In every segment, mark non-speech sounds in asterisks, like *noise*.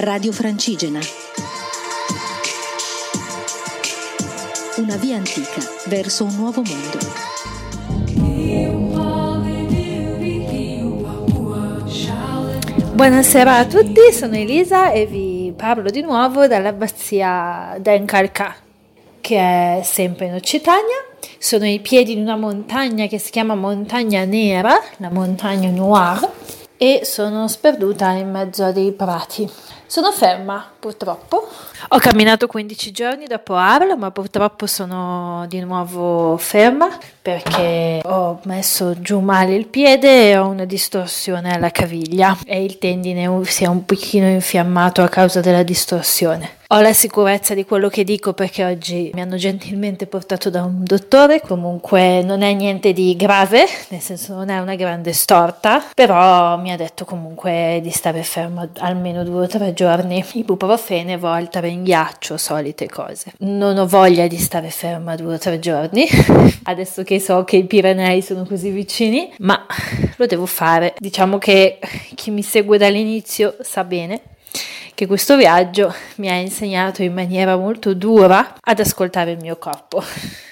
Radio Francigena. Una via antica verso un nuovo mondo. Buonasera a tutti, sono Elisa e vi parlo di nuovo dall'abbazia d'Encarca, che è sempre in Occitania. Sono ai piedi di una montagna che si chiama Montagna Nera, la montagna Noire, e sono sperduta in mezzo a dei prati. Sono ferma, purtroppo. Ho camminato 15 giorni dopo Arles, ma purtroppo sono di nuovo ferma perché ho messo giù male il piede e ho una distorsione alla caviglia e il tendine si è un pochino infiammato a causa della distorsione. Ho la sicurezza di quello che dico perché oggi mi hanno gentilmente portato da un dottore, comunque non è niente di grave, nel senso non è una grande storta, però mi ha detto comunque di stare fermo almeno due o tre giorni. Ibuprofene, Voltaren, in ghiaccio, solite cose. Non ho voglia di stare ferma due o tre giorni, *laughs* adesso che so che i Pirenei sono così vicini, ma lo devo fare. Diciamo che chi mi segue dall'inizio sa bene che questo viaggio mi ha insegnato in maniera molto dura ad ascoltare il mio corpo.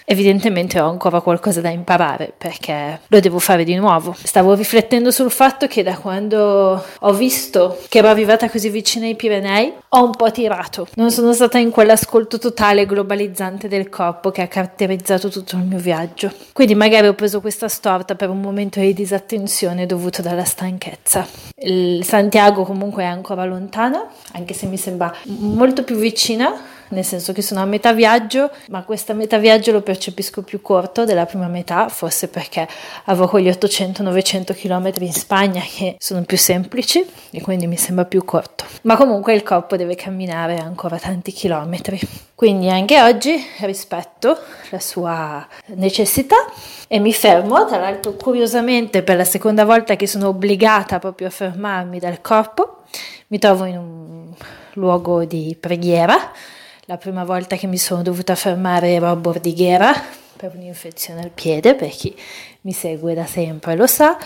Evidentemente ho ancora qualcosa da imparare perché lo devo fare di nuovo. Stavo riflettendo sul fatto che da quando ho visto che ero arrivata così vicina ai Pirenei ho un po' tirato. Non sono stata in quell'ascolto totale globalizzante del corpo che ha caratterizzato tutto il mio viaggio. Quindi magari ho preso questa storta per un momento di disattenzione dovuto dalla stanchezza. Il Santiago comunque è ancora lontana, anche se mi sembra molto più vicina nel senso che sono a metà viaggio, ma questa metà viaggio lo percepisco più corto della prima metà, forse perché avevo quegli 800-900 km in Spagna che sono più semplici e quindi mi sembra più corto. Ma comunque il corpo deve camminare ancora tanti chilometri. Quindi anche oggi rispetto la sua necessità e mi fermo, tra l'altro curiosamente per la seconda volta che sono obbligata proprio a fermarmi dal corpo, mi trovo in un luogo di preghiera la prima volta che mi sono dovuta fermare ero a Bordighera per un'infezione al piede, per chi mi segue da sempre lo sa,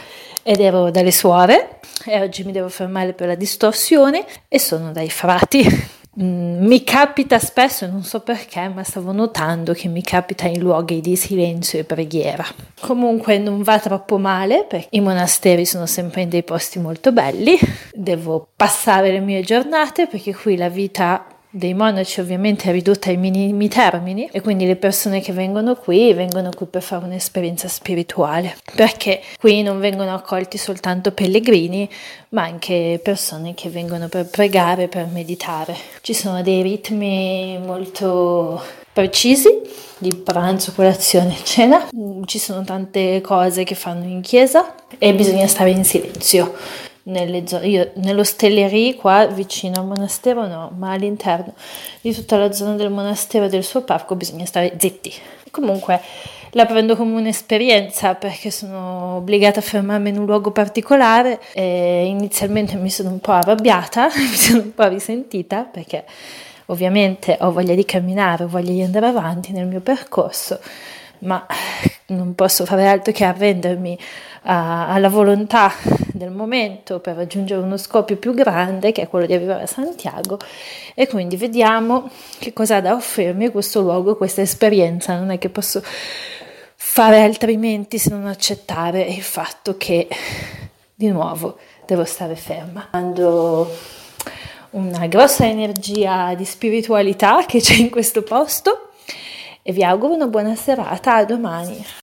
ed ero dalle suore e oggi mi devo fermare per la distorsione e sono dai frati. Mm, mi capita spesso, non so perché, ma stavo notando che mi capita in luoghi di silenzio e preghiera. Comunque non va troppo male perché i monasteri sono sempre in dei posti molto belli. Devo passare le mie giornate perché qui la vita dei monaci ovviamente è ridotta ai minimi termini e quindi le persone che vengono qui vengono qui per fare un'esperienza spirituale perché qui non vengono accolti soltanto pellegrini ma anche persone che vengono per pregare, per meditare. Ci sono dei ritmi molto precisi di pranzo, colazione, cena. Ci sono tante cose che fanno in chiesa e bisogna stare in silenzio nelle zone, io nell'ostelleria qua vicino al monastero no, ma all'interno di tutta la zona del monastero e del suo parco bisogna stare zitti. Comunque la prendo come un'esperienza perché sono obbligata a fermarmi in un luogo particolare e inizialmente mi sono un po' arrabbiata, *laughs* mi sono un po' risentita perché ovviamente ho voglia di camminare, ho voglia di andare avanti nel mio percorso, ma non posso fare altro che arrendermi alla volontà del momento per raggiungere uno scopo più grande che è quello di arrivare a Santiago e quindi vediamo che cosa ha da offrirmi questo luogo, questa esperienza, non è che posso fare altrimenti se non accettare il fatto che di nuovo devo stare ferma. Quando una grossa energia di spiritualità che c'è in questo posto e vi auguro una buona serata, a domani.